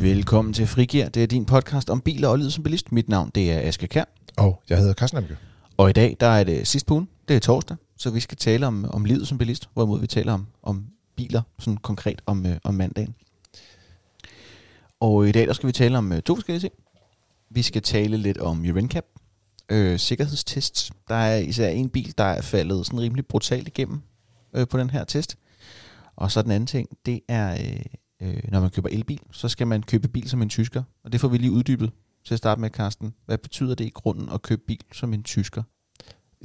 Velkommen til Frigir. Det er din podcast om biler og lyd som bilist. Mit navn det er Aske Kær. Og jeg hedder Carsten Amke. Og i dag der er det sidst på ugen. Det er torsdag, så vi skal tale om, om livet som bilist, hvorimod vi taler om, om biler, sådan konkret om, øh, om mandagen. Og i dag der skal vi tale om øh, to forskellige ting. Vi skal tale lidt om UrinCap, øh, sikkerhedstests. Der er især en bil, der er faldet sådan rimelig brutalt igennem øh, på den her test. Og så den anden ting, det er, øh, øh, når man køber elbil, så skal man købe bil som en tysker. Og det får vi lige uddybet til at starte med, Carsten. Hvad betyder det i grunden at købe bil som en tysker?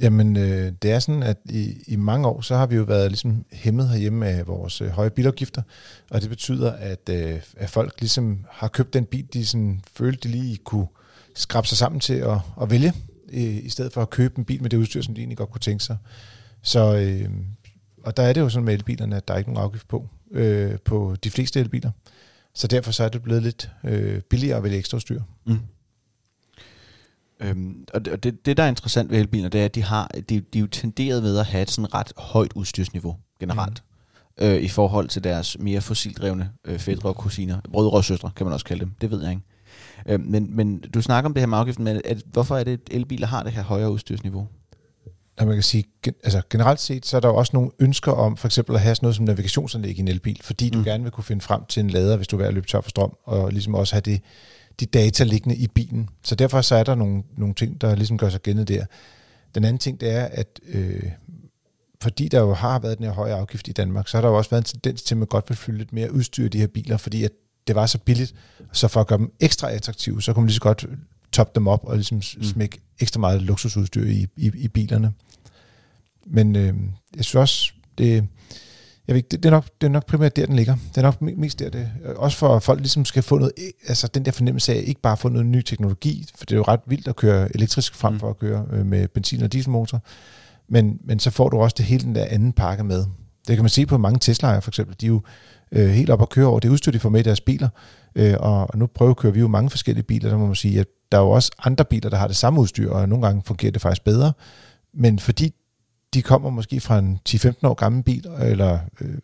Jamen, øh, det er sådan, at i, i mange år, så har vi jo været ligesom hæmmet herhjemme af vores øh, høje bilafgifter, og det betyder, at, øh, at folk ligesom har købt den bil, de sådan følte, de lige kunne skrabe sig sammen til at, at vælge, øh, i stedet for at købe en bil med det udstyr, som de egentlig godt kunne tænke sig. Så, øh, og der er det jo sådan med elbilerne, at der er ikke nogen afgift på, øh, på de fleste elbiler. Så derfor så er det blevet lidt øh, billigere at vælge ekstra udstyr. Mm. Øhm, og det, det, det, der er interessant ved elbiler, det er, at de har de, de er jo tenderet ved at have et sådan ret højt udstyrsniveau generelt. Mm. Øh, I forhold til deres mere fossildrevne øh, fædre og kusiner. Brødre og søstre, kan man også kalde dem. Det ved jeg ikke. Øh, men, men du snakker om det her med afgiften, men at, hvorfor er det, at elbiler har det her højere udstyrsniveau? Når man kan sige, altså generelt set, så er der jo også nogle ønsker om for eksempel at have sådan noget som navigationsanlæg i en elbil, fordi mm. du gerne vil kunne finde frem til en lader, hvis du er ved at løbe tør for strøm, og ligesom også have det, de data liggende i bilen. Så derfor så er der nogle, nogle ting, der ligesom gør sig gældende der. Den anden ting, det er, at øh, fordi der jo har været den her høje afgift i Danmark, så har der jo også været en tendens til, at man godt vil fylde lidt mere udstyr i de her biler, fordi at det var så billigt. Så for at gøre dem ekstra attraktive, så kunne man lige så godt toppe dem op og ligesom mm. smække ekstra meget luksusudstyr i, i, i bilerne. Men øh, jeg synes også, det, jeg ved, det, det, er nok, det er nok primært der, den ligger. Det er nok mest der, det, også for at folk ligesom skal få noget, altså den der fornemmelse af, ikke bare få noget ny teknologi, for det er jo ret vildt at køre elektrisk frem mm. for at køre øh, med benzin- og dieselmotor, men, men så får du også det hele den der anden pakke med. Det kan man se på mange Tesla'er for eksempel, de er jo øh, helt op at køre over det udstyr, de får med i deres biler, øh, og, og nu prøver kører vi jo mange forskellige biler, der må man sige, at der er jo også andre biler, der har det samme udstyr, og nogle gange fungerer det faktisk bedre, men fordi de kommer måske fra en 10-15 år gammel bil, eller øh,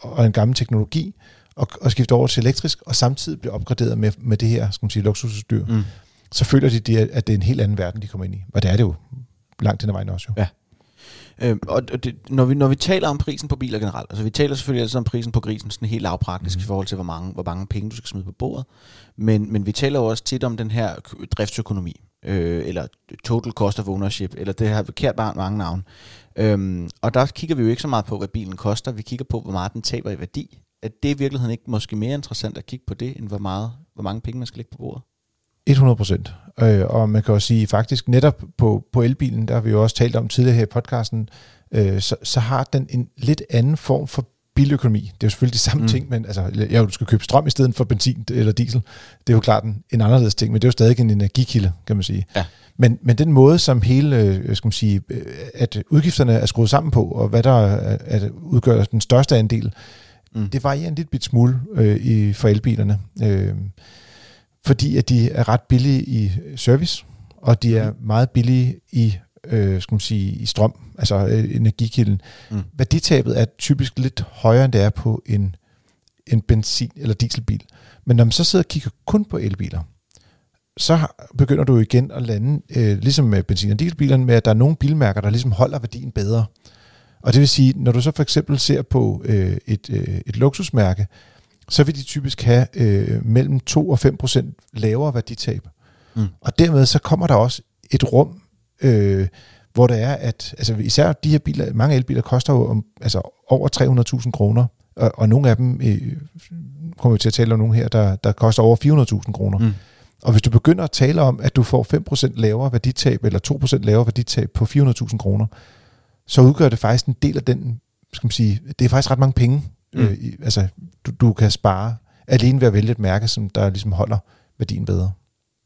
og en gammel teknologi, og, og skifter over til elektrisk, og samtidig bliver opgraderet med, med det her skal man sige, luksusudstyr, mm. så føler de, det, at det er en helt anden verden, de kommer ind i. Og det er det jo langt den vejen også jo. Ja. Øhm, og det, når, vi, når vi taler om prisen på biler generelt, altså vi taler selvfølgelig altid om prisen på grisen, sådan helt lavpraktisk mm. i forhold til, hvor mange, hvor mange penge du skal smide på bordet. Men, men vi taler jo også tit om den her driftsøkonomi, øh, eller total cost of ownership, eller det her forkert bare mange navn. Øhm, og der kigger vi jo ikke så meget på, hvad bilen koster. Vi kigger på, hvor meget den taber i værdi. Er det i virkeligheden ikke måske mere interessant at kigge på det, end hvor, meget, hvor mange penge man skal lægge på bordet? 100 procent. Øh, og man kan jo sige, faktisk netop på, på elbilen, der har vi jo også talt om tidligere her i podcasten, øh, så, så har den en lidt anden form for biløkonomi. Det er jo selvfølgelig de samme mm. ting, men altså, ja, du skal købe strøm i stedet for benzin eller diesel. Det er jo klart en, en anderledes ting, men det er jo stadig en energikilde, kan man sige. Ja. Men, men den måde, som hele, øh, skal man sige, øh, at udgifterne er skruet sammen på, og hvad der er, at udgør den største andel, mm. det varierer en lille bit smule øh, i, for elbilerne. Øh, fordi at de er ret billige i service, og de er mm. meget billige i øh, skal man sige, i strøm, altså øh, energikilden. Mm. Værditabet er typisk lidt højere, end det er på en, en benzin- eller dieselbil. Men når man så sidder og kigger kun på elbiler, så begynder du igen at lande, øh, ligesom med benzin- og dieselbilerne, med at der er nogle bilmærker, der ligesom holder værdien bedre. Og det vil sige, når du så for eksempel ser på øh, et, øh, et luksusmærke, så vil de typisk have øh, mellem 2 og 5 procent lavere værditab. Mm. Og dermed så kommer der også et rum, øh, hvor det er, at altså især de her biler, mange elbiler koster jo om, altså over 300.000 kroner, og, og nogle af dem, øh, kommer vi til at tale om nogle her, der, der koster over 400.000 kroner. Mm. Og hvis du begynder at tale om, at du får 5% lavere værditab, eller 2% lavere værditab på 400.000 kroner, så udgør det faktisk en del af den, skal man sige, det er faktisk ret mange penge, mm. øh, altså du, du kan spare, alene ved at vælge et mærke, som der ligesom holder værdien bedre.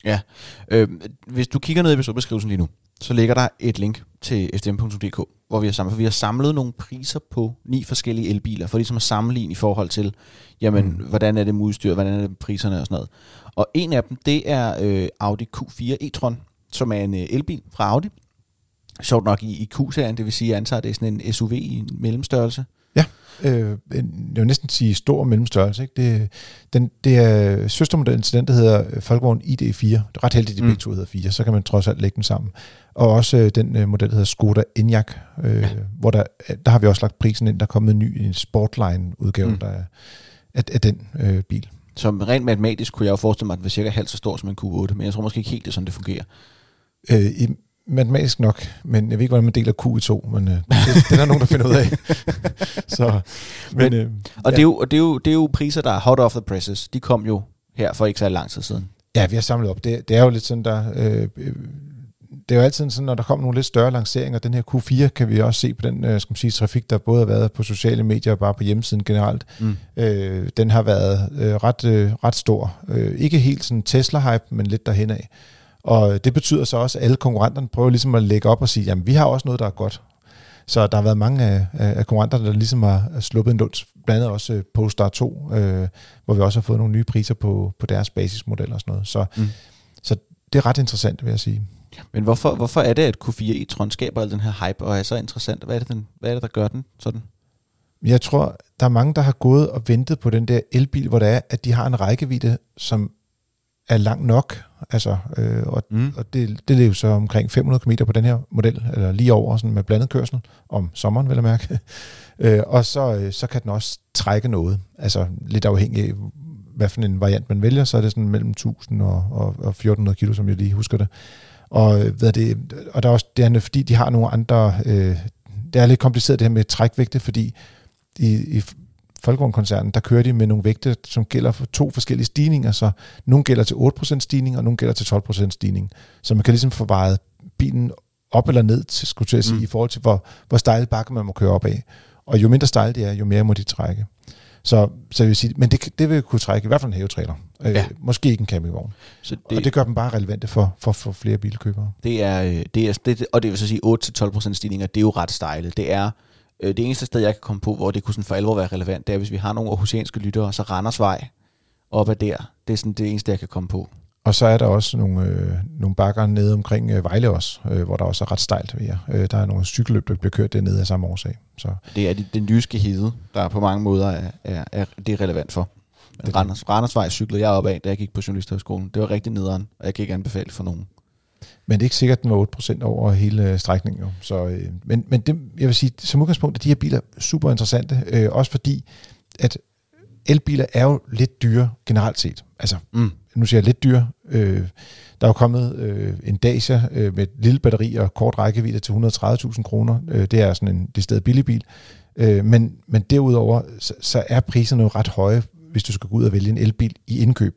Ja, øh, hvis du kigger ned i episodebeskrivelsen lige nu, så ligger der et link til fdm.dk, hvor vi har samlet, for vi har samlet nogle priser på ni forskellige elbiler, for ligesom at sammenligne i forhold til, jamen, mm. hvordan er det med udstyr, hvordan er det priserne og sådan noget. Og en af dem, det er øh, Audi Q4 e-tron, som er en øh, elbil fra Audi. Sjovt nok i, i Q-serien, det vil sige, at jeg antager, det er sådan en SUV i en mellemstørrelse. Øh, en, jeg vil næsten sige stor og mellemstørrelse. Ikke? Det, den, det er søstermodellen til den, der hedder Folkevogn ID4. Det er ret heldigt, at de mm. begge to hedder 4, så kan man trods alt lægge dem sammen. Og også øh, den øh, model, der hedder Skoda Enyaq, øh, ja. hvor der, der har vi også lagt prisen ind. Der er kommet en ny en Sportline-udgave mm. der er, af, af den øh, bil. Så rent matematisk kunne jeg jo forestille mig, at den var cirka halvt så stor som en Q8, men jeg tror måske ikke helt, det er sådan, det fungerer. Øh, i, matematisk nok, men jeg ved ikke, hvordan man deler Q i to, men øh, det, det er der nogen, der finder ud af. så, men, men, øh, og, ja. det er jo, og det, er jo, det er jo priser, der er hot off the presses. De kom jo her for ikke så lang tid siden. Ja, vi har samlet op. Det, det er jo lidt sådan, der... Øh, det er jo altid sådan, når der kommer nogle lidt større lanceringer, den her Q4 kan vi også se på den øh, skal man sige, trafik, der både har været på sociale medier og bare på hjemmesiden generelt. Mm. Øh, den har været øh, ret, øh, ret stor. Øh, ikke helt sådan Tesla-hype, men lidt derhen af. Og det betyder så også, at alle konkurrenterne prøver ligesom at lægge op og sige, jamen vi har også noget, der er godt. Så der har været mange af, af konkurrenterne, der ligesom har sluppet en lunds, blandt andet også øh, Polestar 2, øh, hvor vi også har fået nogle nye priser på, på deres basismodel og sådan noget. Så, mm. så det er ret interessant, vil jeg sige. Men hvorfor, hvorfor er det, at Q4 e-tron skaber al den her hype og er så interessant? Hvad er det, den, hvad er det der gør den sådan? Jeg tror, der er mange, der har gået og ventet på den der elbil, hvor det er, at de har en rækkevidde, som er lang nok. Altså, øh, og, mm. og det, det er jo så omkring 500 km på den her model, eller lige over sådan med blandet kørsel, om sommeren vil jeg mærke. øh, og så, øh, så kan den også trække noget, altså lidt afhængig af, hvad for en variant man vælger, så er det sådan mellem 1000 og, og, og 1400 kilo, som jeg lige husker det. Og, hvad det, og der er også, det er, fordi de har nogle andre, øh, det er lidt kompliceret det her med trækvægte, fordi i, i Folkevognkoncernen, der kører de med nogle vægte, som gælder for to forskellige stigninger, så nogle gælder til 8% stigning, og nogle gælder til 12% stigning. Så man kan ligesom få vejet bilen op eller ned, til, skulle til at sige, mm. i forhold til, hvor, hvor stejle bakke man må køre op af. Og jo mindre stejle det er, jo mere må de trække. Så, så jeg vil sige, men det, det vil kunne trække i hvert fald en hævetræler. Øh, ja. måske ikke en campingvogn. Så det, og det gør dem bare relevante for, for, for flere bilkøbere. Det er, øh, det er, det, og det vil så sige 8-12% stigninger, det er jo ret stejle. Det er øh, det eneste sted, jeg kan komme på, hvor det kunne sådan for alvor være relevant, det er, hvis vi har nogle aarhusianske lyttere, så Randersvej op ad der. Det er sådan det eneste, jeg kan komme på. Og så er der også nogle, øh, nogle bakker nede omkring øh, Vejle også, øh, hvor der også er ret stejlt ved jer. Øh, der er nogle cykelløb, der bliver kørt dernede af samme årsag. Så. Det er den jyske hede, der på mange måder er, er, er, det er relevant for. Det Randers, Randersvej cyklede jeg op af, da jeg gik på Journalisthøjskolen. Det var rigtig nederen, og jeg kan ikke anbefale for nogen. Men det er ikke sikkert, at den var 8% over hele øh, strækningen. Jo. Så, øh, men men det, jeg vil sige, som udgangspunkt er de her biler super interessante, øh, også fordi, at elbiler er jo lidt dyre generelt set. Altså, mm. nu siger jeg lidt dyre. Øh, der er jo kommet øh, en Dacia øh, med et lille batteri og kort rækkevidde til 130.000 kroner. Øh, det er sådan en det sted billig bil. Øh, men, men derudover, så, så er priserne jo ret høje, hvis du skal gå ud og vælge en elbil i indkøb.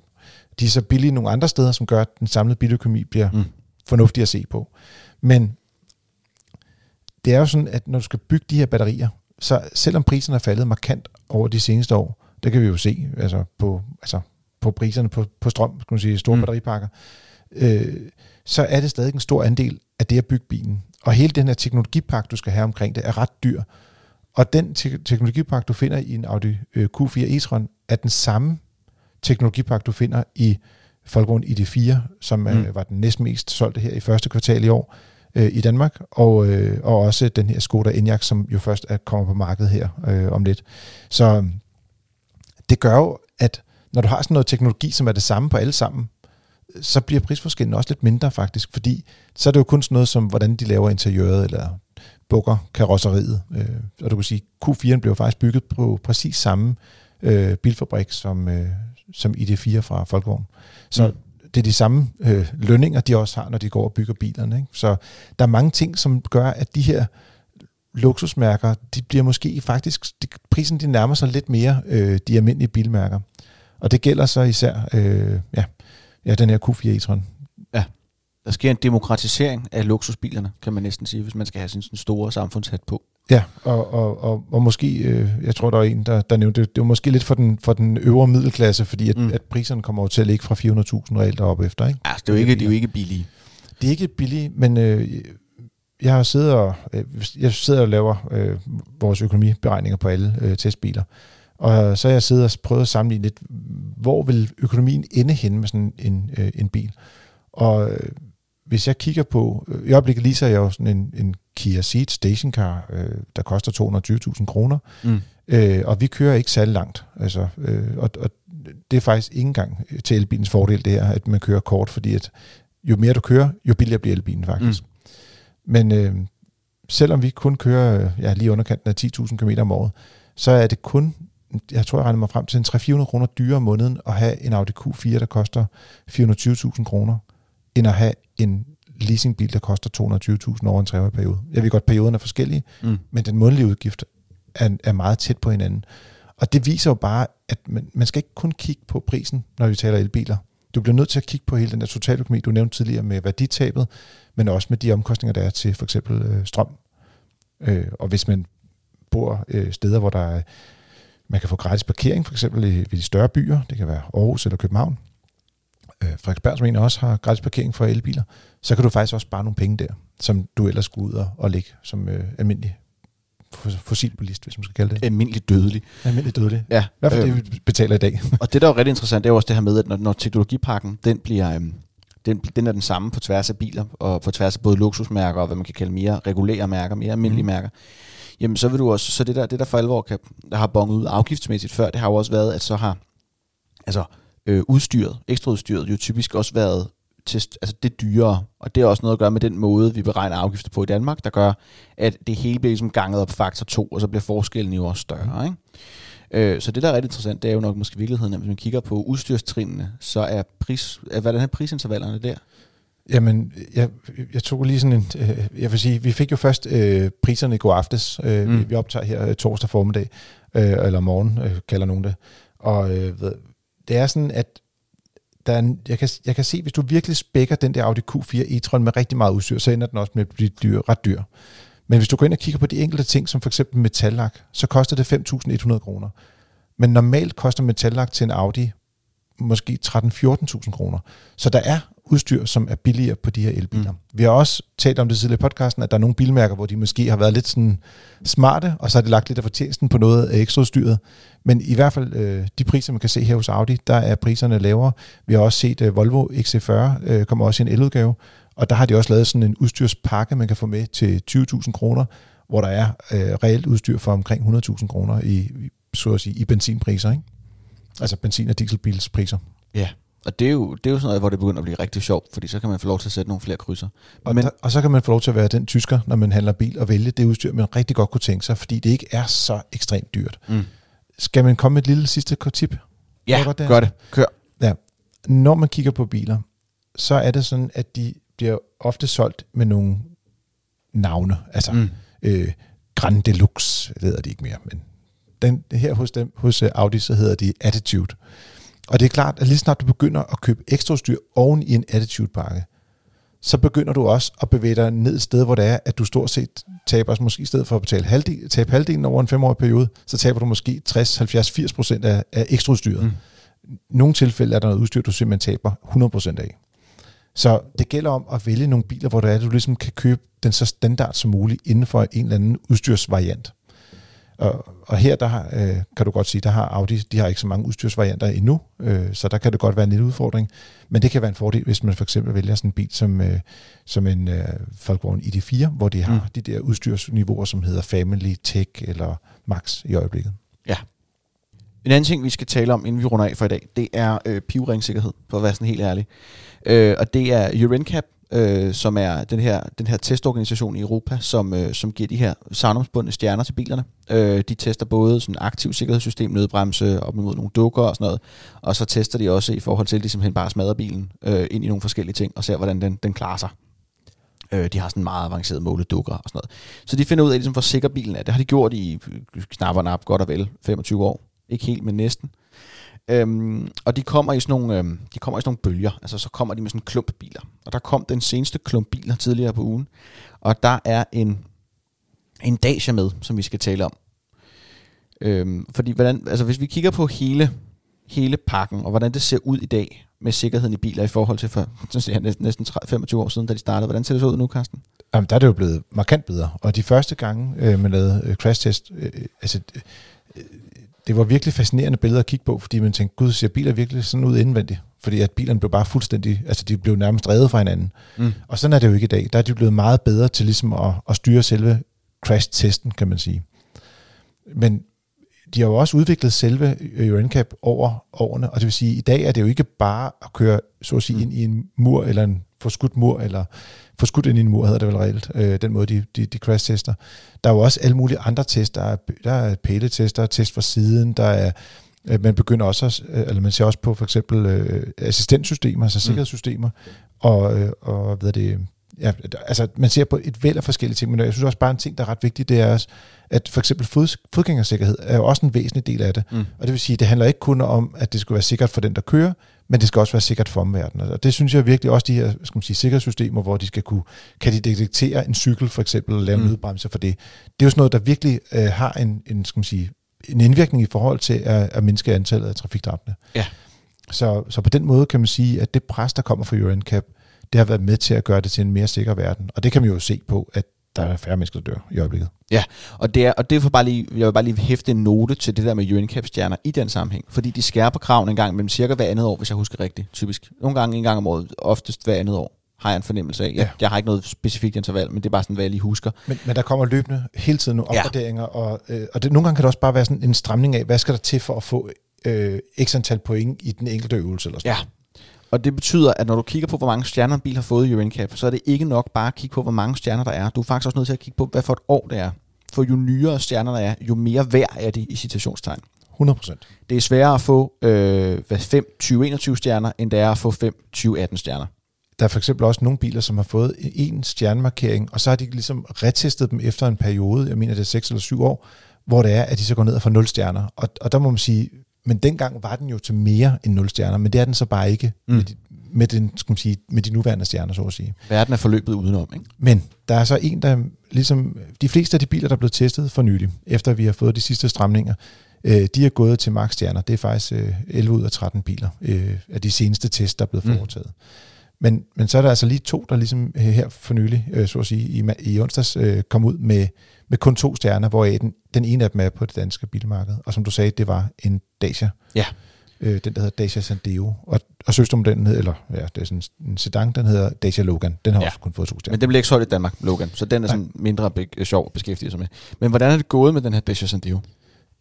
De er så billige nogle andre steder, som gør, at den samlede biløkonomi bliver mm. Fornuftig at se på. Men det er jo sådan, at når du skal bygge de her batterier, så selvom priserne er faldet markant over de seneste år, det kan vi jo se altså på, altså på priserne på, på strøm, skal man sige, store mm. batteripakker, øh, så er det stadig en stor andel af det at bygge bilen. Og hele den her teknologipakke, du skal have omkring det, er ret dyr. Og den te- teknologipakke, du finder i en Audi øh, Q4 e-tron, er den samme teknologipakke, du finder i Volkswagen ID4, som øh, mm. var den næstmest solgte her i første kvartal i år øh, i Danmark, og, øh, og også den her Skoda Enyaq, som jo først er kommet på markedet her øh, om lidt. Så det gør jo, at når du har sådan noget teknologi, som er det samme på alle sammen, så bliver prisforskellen også lidt mindre faktisk, fordi så er det jo kun sådan noget som, hvordan de laver interiøret, eller bukker karosseriet. Øh, og du kan sige, Q4 blev faktisk bygget på præcis samme øh, bilfabrik som, øh, som ID4 fra Folkevogn. Så mm. det er de samme øh, lønninger, de også har, når de går og bygger bilerne. Ikke? Så der er mange ting, som gør, at de her luksusmærker, de bliver måske faktisk, de, prisen de nærmer sig lidt mere øh, de almindelige bilmærker. Og det gælder så især øh, ja, ja, den her Q4 e-tron. Ja, der sker en demokratisering af luksusbilerne, kan man næsten sige, hvis man skal have sådan en store samfundshat på. Ja, og, og, og, og måske, øh, jeg tror, der er en, der, der nævnte det, det var måske lidt for den, for den øvre middelklasse, fordi at, mm. at priserne kommer over til at ligge fra 400.000 reelt op efter. Ikke? Ja, det er jo ikke, det er jo ikke billige. Det er ikke billige, men øh, jeg har siddet og, øh, jeg sidder og laver øh, vores økonomiberegninger på alle øh, testbiler. Og så har jeg siddet og prøvet at sammenligne lidt, hvor vil økonomien ende hen med sådan en, øh, en bil. Og øh, hvis jeg kigger på, øh, i øjeblikket leaser jeg jo sådan en, en Kia Ceed stationcar, øh, der koster 220.000 kroner, mm. øh, og vi kører ikke særlig langt. Altså, øh, og, og det er faktisk ikke engang til elbilens fordel, det her, at man kører kort, fordi at jo mere du kører, jo billigere bliver elbilen faktisk. Mm. Men øh, selvom vi kun kører ja, lige underkanten af 10.000 km om året, så er det kun, jeg tror, jeg regner mig frem til en 300-400 kroner dyrere om måneden at have en Audi Q4, der koster 420.000 kroner, end at have en leasingbil, der koster 220.000 over en treårig periode. Jeg ved godt, perioderne er forskellige, mm. men den månedlige udgift er, er meget tæt på hinanden. Og det viser jo bare, at man, man skal ikke kun kigge på prisen, når vi taler elbiler. Du bliver nødt til at kigge på hele den der totaløkonomi, du nævnte tidligere med værditabet, men også med de omkostninger, der er til for eksempel øh, strøm. Øh, og hvis man bor øh, steder, hvor der er, man kan få gratis parkering, for eksempel i, ved de større byer, det kan være Aarhus eller København, øh, Frederiksberg, som egentlig også har gratis parkering for elbiler, så kan du faktisk også spare nogle penge der, som du ellers skulle ud og, og lægge som øh, almindelig fossilbilist, hvis man skal kalde det. Almindelig dødelig. Almindelig dødelig. Ja. Hvad for øh, det, vi betaler i dag. og det, der er jo rigtig interessant, det er jo også det her med, at når, når teknologipakken, den bliver... Øh, den, den er den samme på tværs af biler, og på tværs af både luksusmærker og hvad man kan kalde mere regulære mærker, mere almindelige mm. mærker. Jamen så vil du også, så det der, det der for alvor kan, der har bonget ud afgiftsmæssigt før, det har jo også været, at så har altså øh, udstyret, ekstraudstyret jo typisk også været til, altså det er dyrere, og det er også noget at gøre med den måde, vi beregner afgifter på i Danmark, der gør, at det hele bliver ligesom ganget op faktor 2, og så bliver forskellen jo også større. Ikke? Øh, så det, der er ret interessant, det er jo nok måske virkeligheden, at hvis man kigger på udstyrstrinene, så er pris, hvordan er prisintervallerne der? Jamen, jeg, jeg tog lige sådan en, øh, jeg vil sige, vi fik jo først øh, priserne i går aftes, øh, mm. vi, vi optager her øh, torsdag formiddag, øh, eller morgen, øh, kalder nogen det, og øh, det er sådan, at der er en, jeg, kan, jeg kan se, hvis du virkelig spækker den der Audi Q4 e-tron med rigtig meget udstyr, så ender den også med at blive dyr, ret dyr. Men hvis du går ind og kigger på de enkelte ting, som for eksempel metallak, så koster det 5.100 kroner. Men normalt koster metallak til en Audi måske 13-14.000 kroner. Så der er udstyr, som er billigere på de her elbiler. Mm. Vi har også talt om det tidligere i podcasten, at der er nogle bilmærker, hvor de måske har været lidt sådan smarte, og så har de lagt lidt af fortjenesten på noget af ekstraudstyret. Men i hvert fald øh, de priser, man kan se her hos Audi, der er priserne lavere. Vi har også set øh, Volvo XC40 øh, kommer også i en eludgave, og der har de også lavet sådan en udstyrspakke, man kan få med til 20.000 kroner, hvor der er øh, reelt udstyr for omkring 100.000 kroner i, så at sige, i benzinpriser. Ikke? Altså benzin- og dieselbilspriser. Ja, og det er, jo, det er jo sådan noget, hvor det begynder at blive rigtig sjovt, fordi så kan man få lov til at sætte nogle flere krydser. Og, Men, der, og så kan man få lov til at være den tysker, når man handler bil, og vælge det udstyr, man rigtig godt kunne tænke sig, fordi det ikke er så ekstremt dyrt. Mm. Skal man komme med et lille sidste tip? Ja, godt det, gør det. Kør. Ja. Når man kigger på biler, så er det sådan, at de bliver ofte solgt med nogle navne. Altså, mm. øh, Grand Deluxe, det hedder de ikke mere, men den, her hos, dem, hos øh, Audi, så hedder de Attitude. Og det er klart, at lige snart du begynder at købe ekstra styr oven i en attitude-pakke, så begynder du også at bevæge dig ned et sted, hvor det er, at du stort set taber, altså måske i stedet for at betale halvdel, tabe halvdelen over en femårig periode, så taber du måske 60, 70, 80 procent af, af ekstra udstyret. Mm. Nogle tilfælde er der noget udstyr, du simpelthen taber 100 procent af. Så det gælder om at vælge nogle biler, hvor det er, at du ligesom kan købe den så standard som muligt inden for en eller anden udstyrsvariant. Og, og her der har, øh, kan du godt sige, der har Audi, de har ikke så mange udstyrsvarianter endnu, øh, så der kan det godt være en lille udfordring. Men det kan være en fordel, hvis man for eksempel vælger sådan en bil som, øh, som en øh, Volkswagen ID4, hvor de har mm. de der udstyrsniveauer, som hedder Family, Tech eller Max i øjeblikket. Ja. En anden ting, vi skal tale om, inden vi runder af for i dag, det er øh, pivringsikkerhed, for at være sådan helt ærlig. Øh, og det er UrinCap, øh, som er den her, den her testorganisation i Europa, som, øh, som giver de her savnomsbundne stjerner til bilerne. Øh, de tester både sådan aktiv sikkerhedssystem, nødbremse, op imod nogle dukker og sådan noget, og så tester de også i forhold til, at de simpelthen bare smadrer bilen øh, ind i nogle forskellige ting, og ser, hvordan den, den klarer sig. Øh, de har sådan meget avanceret måledukker og sådan noget. Så de finder ud af, ligesom, hvor sikker bilen er. Det har de gjort i øh, knap og nap, godt og vel, 25 år. Ikke helt, men næsten. Øhm, og de kommer i sådan nogle, øhm, de kommer i sådan nogle bølger, altså så kommer de med sådan klumpbiler. Og der kom den seneste klump biler tidligere på ugen, og der er en, en Dacia med, som vi skal tale om. Øhm, fordi hvordan, altså hvis vi kigger på hele, hele pakken, og hvordan det ser ud i dag med sikkerheden i biler i forhold til for så næsten, næsten 25 år siden, da de startede. Hvordan ser det så ud nu, Carsten? Jamen, der er det jo blevet markant bedre. Og de første gange, øh, man lavede øh, crash test, øh, øh altså, øh, det var virkelig fascinerende billeder at kigge på, fordi man tænkte, gud, ser biler virkelig sådan ud indvendigt? Fordi at bilerne blev bare fuldstændig, altså de blev nærmest reddet fra hinanden. Mm. Og sådan er det jo ikke i dag. Der er de blevet meget bedre til ligesom at, at styre selve crash-testen, kan man sige. Men de har jo også udviklet selve UNCAP over årene, og det vil sige, at i dag er det jo ikke bare at køre, så at sige, mm. ind i en mur, eller en forskudt mur, eller få skudt ind i en mur, hedder det vel reelt, øh, den måde, de, de, de crash-tester. Der er jo også alle mulige andre tests. Der er, der er pæletester, test fra siden, der er øh, man begynder også, øh, eller man ser også på for eksempel øh, assistentsystemer, altså mm. sikkerhedssystemer, og, øh, og hvad det, ja, altså man ser på et væld af forskellige ting, men jeg synes også bare en ting, der er ret vigtig, det er også, at for eksempel fod, fodgængersikkerhed er jo også en væsentlig del af det. Mm. Og det vil sige, det handler ikke kun om, at det skal være sikkert for den, der kører, men det skal også være sikkert for omverdenen. Og det synes jeg virkelig også, de her skal man sige, sikkerhedssystemer, hvor de skal kunne, kan de detektere en cykel for eksempel, og lave mm. nødbremse for det. Det er jo sådan noget, der virkelig øh, har en, en, skal man sige, en indvirkning i forhold til at, at mindske antallet af trafikdræbte. Ja. Så, så på den måde kan man sige, at det pres, der kommer fra UNCAP, det har været med til at gøre det til en mere sikker verden. Og det kan man jo se på, at der er færre mennesker, der dør i øjeblikket. Ja, og det er, og det for bare lige, jeg vil bare lige hæfte en note til det der med UNCAP-stjerner i den sammenhæng, fordi de skærper kravene en gang mellem cirka hver andet år, hvis jeg husker rigtigt, typisk. Nogle gange en gang om året, oftest hver andet år har jeg en fornemmelse af. Jeg, ja. jeg har ikke noget specifikt interval, men det er bare sådan, hvad jeg lige husker. Men, men der kommer løbende hele tiden nogle opgraderinger, ja. og, øh, og det, nogle gange kan det også bare være sådan en stramning af, hvad skal der til for at få øh, x antal point i den enkelte øvelse? Eller sådan. Ja, og det betyder, at når du kigger på, hvor mange stjerner en bil har fået i UNCAP, så er det ikke nok bare at kigge på, hvor mange stjerner der er. Du er faktisk også nødt til at kigge på, hvad for et år det er. For jo nyere stjerner der er, jo mere værd er det i citationstegn. 100%. Det er sværere at få øh, 5 2021 stjerner, end det er at få 5 2018 stjerner. Der er for eksempel også nogle biler, som har fået en stjernemarkering, og så har de ligesom retestet dem efter en periode, jeg mener det er 6 eller 7 år, hvor det er, at de så går ned og får 0 stjerner. Og, og der må man sige, men dengang var den jo til mere end 0 stjerner, men det er den så bare ikke mm. med, de, med, den, skal man sige, med de nuværende stjerner, så at sige. Verden er forløbet udenom, ikke? Men der er så en, der ligesom, de fleste af de biler, der er blevet testet for nylig, efter vi har fået de sidste stramninger, øh, de er gået til max-stjerner. Det er faktisk øh, 11 ud af 13 biler øh, af de seneste tests, der er blevet mm. Men, men så er der altså lige to, der ligesom her for nylig, øh, så at sige, i, i onsdags øh, kom ud med, med kun to stjerner, hvor den, den ene af dem er på det danske bilmarked. Og som du sagde, det var en Dacia. Ja. Øh, den, der hedder Dacia Sandero. Og, og den eller ja, det er sådan en sedan, den hedder Dacia Logan. Den har ja. også kun fået to stjerner. Men den bliver ikke solgt i Danmark, Logan. Så den er sådan Nej. mindre be- sjov at beskæftige sig med. Men hvordan er det gået med den her Dacia Sandero?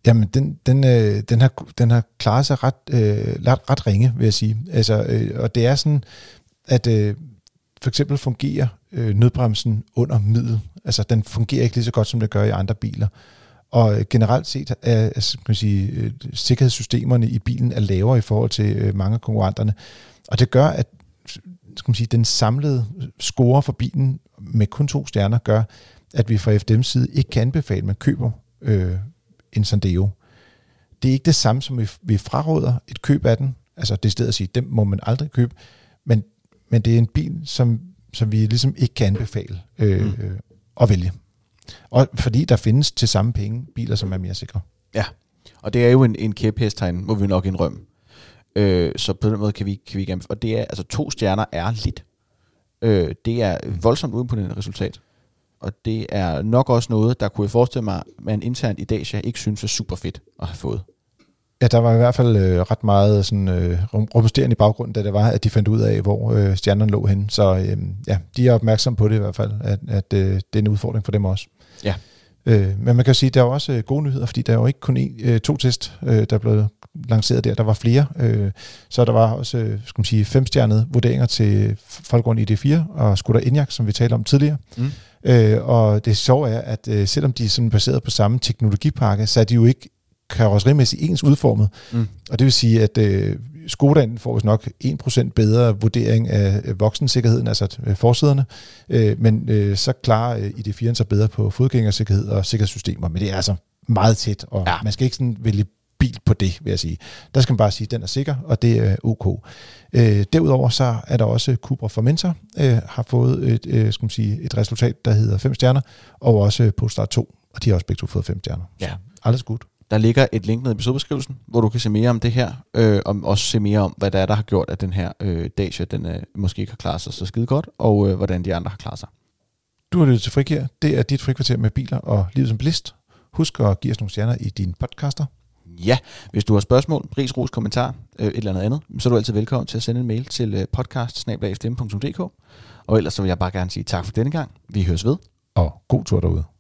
Jamen, den, den, øh, den, har, den har klaret sig ret, øh, ret, ret ringe, vil jeg sige. Altså, øh, og det er sådan, at øh, for eksempel fungerer øh, nødbremsen under middel. Altså, den fungerer ikke lige så godt, som det gør i andre biler. Og øh, generelt set er altså, kan man sige, øh, sikkerhedssystemerne i bilen er lavere i forhold til øh, mange af konkurrenterne. Og det gør, at øh, skal man sige, den samlede score for bilen med kun to stjerner gør, at vi fra FDM's side ikke kan anbefale, at man køber øh, en Sandero. Det er ikke det samme, som vi, vi fraråder et køb af den. Altså det er stedet at sige, dem må man aldrig købe. Men, men det er en bil, som, som vi ligesom ikke kan anbefale øh, mm. øh, at vælge. Og fordi der findes til samme penge biler, som er mere sikre. Ja, og det er jo en, en kæphesttegn, må vi nok indrømme. Øh, så på den måde kan vi, kan vi ikke Og det er, altså to stjerner er lidt. Øh, det er voldsomt uden på den resultat. Og det er nok også noget, der kunne jeg forestille mig, man internt i Dacia ikke synes er super fedt at have fået. Ja, der var i hvert fald øh, ret meget sådan, øh, rumsterende i baggrunden, da det var, at de fandt ud af, hvor øh, stjernerne lå hen. Så øh, ja, de er opmærksomme på det i hvert fald, at, at øh, det er en udfordring for dem også. Ja. Øh, men man kan sige, at der er også øh, gode nyheder, fordi der er jo ikke kun en, øh, to test, øh, der er blevet lanceret der. Der var flere. Øh, så der var også øh, skal man sige, femstjernede vurderinger til Folkegrund ID4 og Skoda Enyaq, som vi talte om tidligere. Mm. Øh, og det sjove er, at øh, selvom de er sådan baseret på samme teknologipakke, så er de jo ikke karosserimæssigt ens udformet. Mm. Og det vil sige, at øh, Skodaen får nok 1% bedre vurdering af voksensikkerheden, altså øh, forsæderne, øh, men øh, så klarer øh, ID4'en sig bedre på fodgængersikkerhed og sikkerhedssystemer, men det er altså meget tæt, og ja. man skal ikke sådan vælge bil på det, vil jeg sige. Der skal man bare sige, at den er sikker, og det er ok. Øh, derudover så er der også Cupra Formentor, øh, har fået et, øh, skal man sige, et resultat, der hedder 5 stjerner, og også Polestar 2, og de har også begge to fået 5 stjerner. Ja. alles godt. Der ligger et link ned i episodebeskrivelsen, hvor du kan se mere om det her, øh, og også se mere om, hvad der er, der har gjort, at den her øh, Dacia den, øh, måske ikke har klaret sig så skide godt, og øh, hvordan de andre har klaret sig. Du har lyttet til Frikær. Det er dit frikvarter med biler og livet som blist. Husk at give os nogle stjerner i dine podcaster. Ja, hvis du har spørgsmål, ris, ros, kommentar, øh, et eller andet andet, så er du altid velkommen til at sende en mail til øh, podcast Og ellers så vil jeg bare gerne sige tak for denne gang. Vi høres ved. Og god tur derude.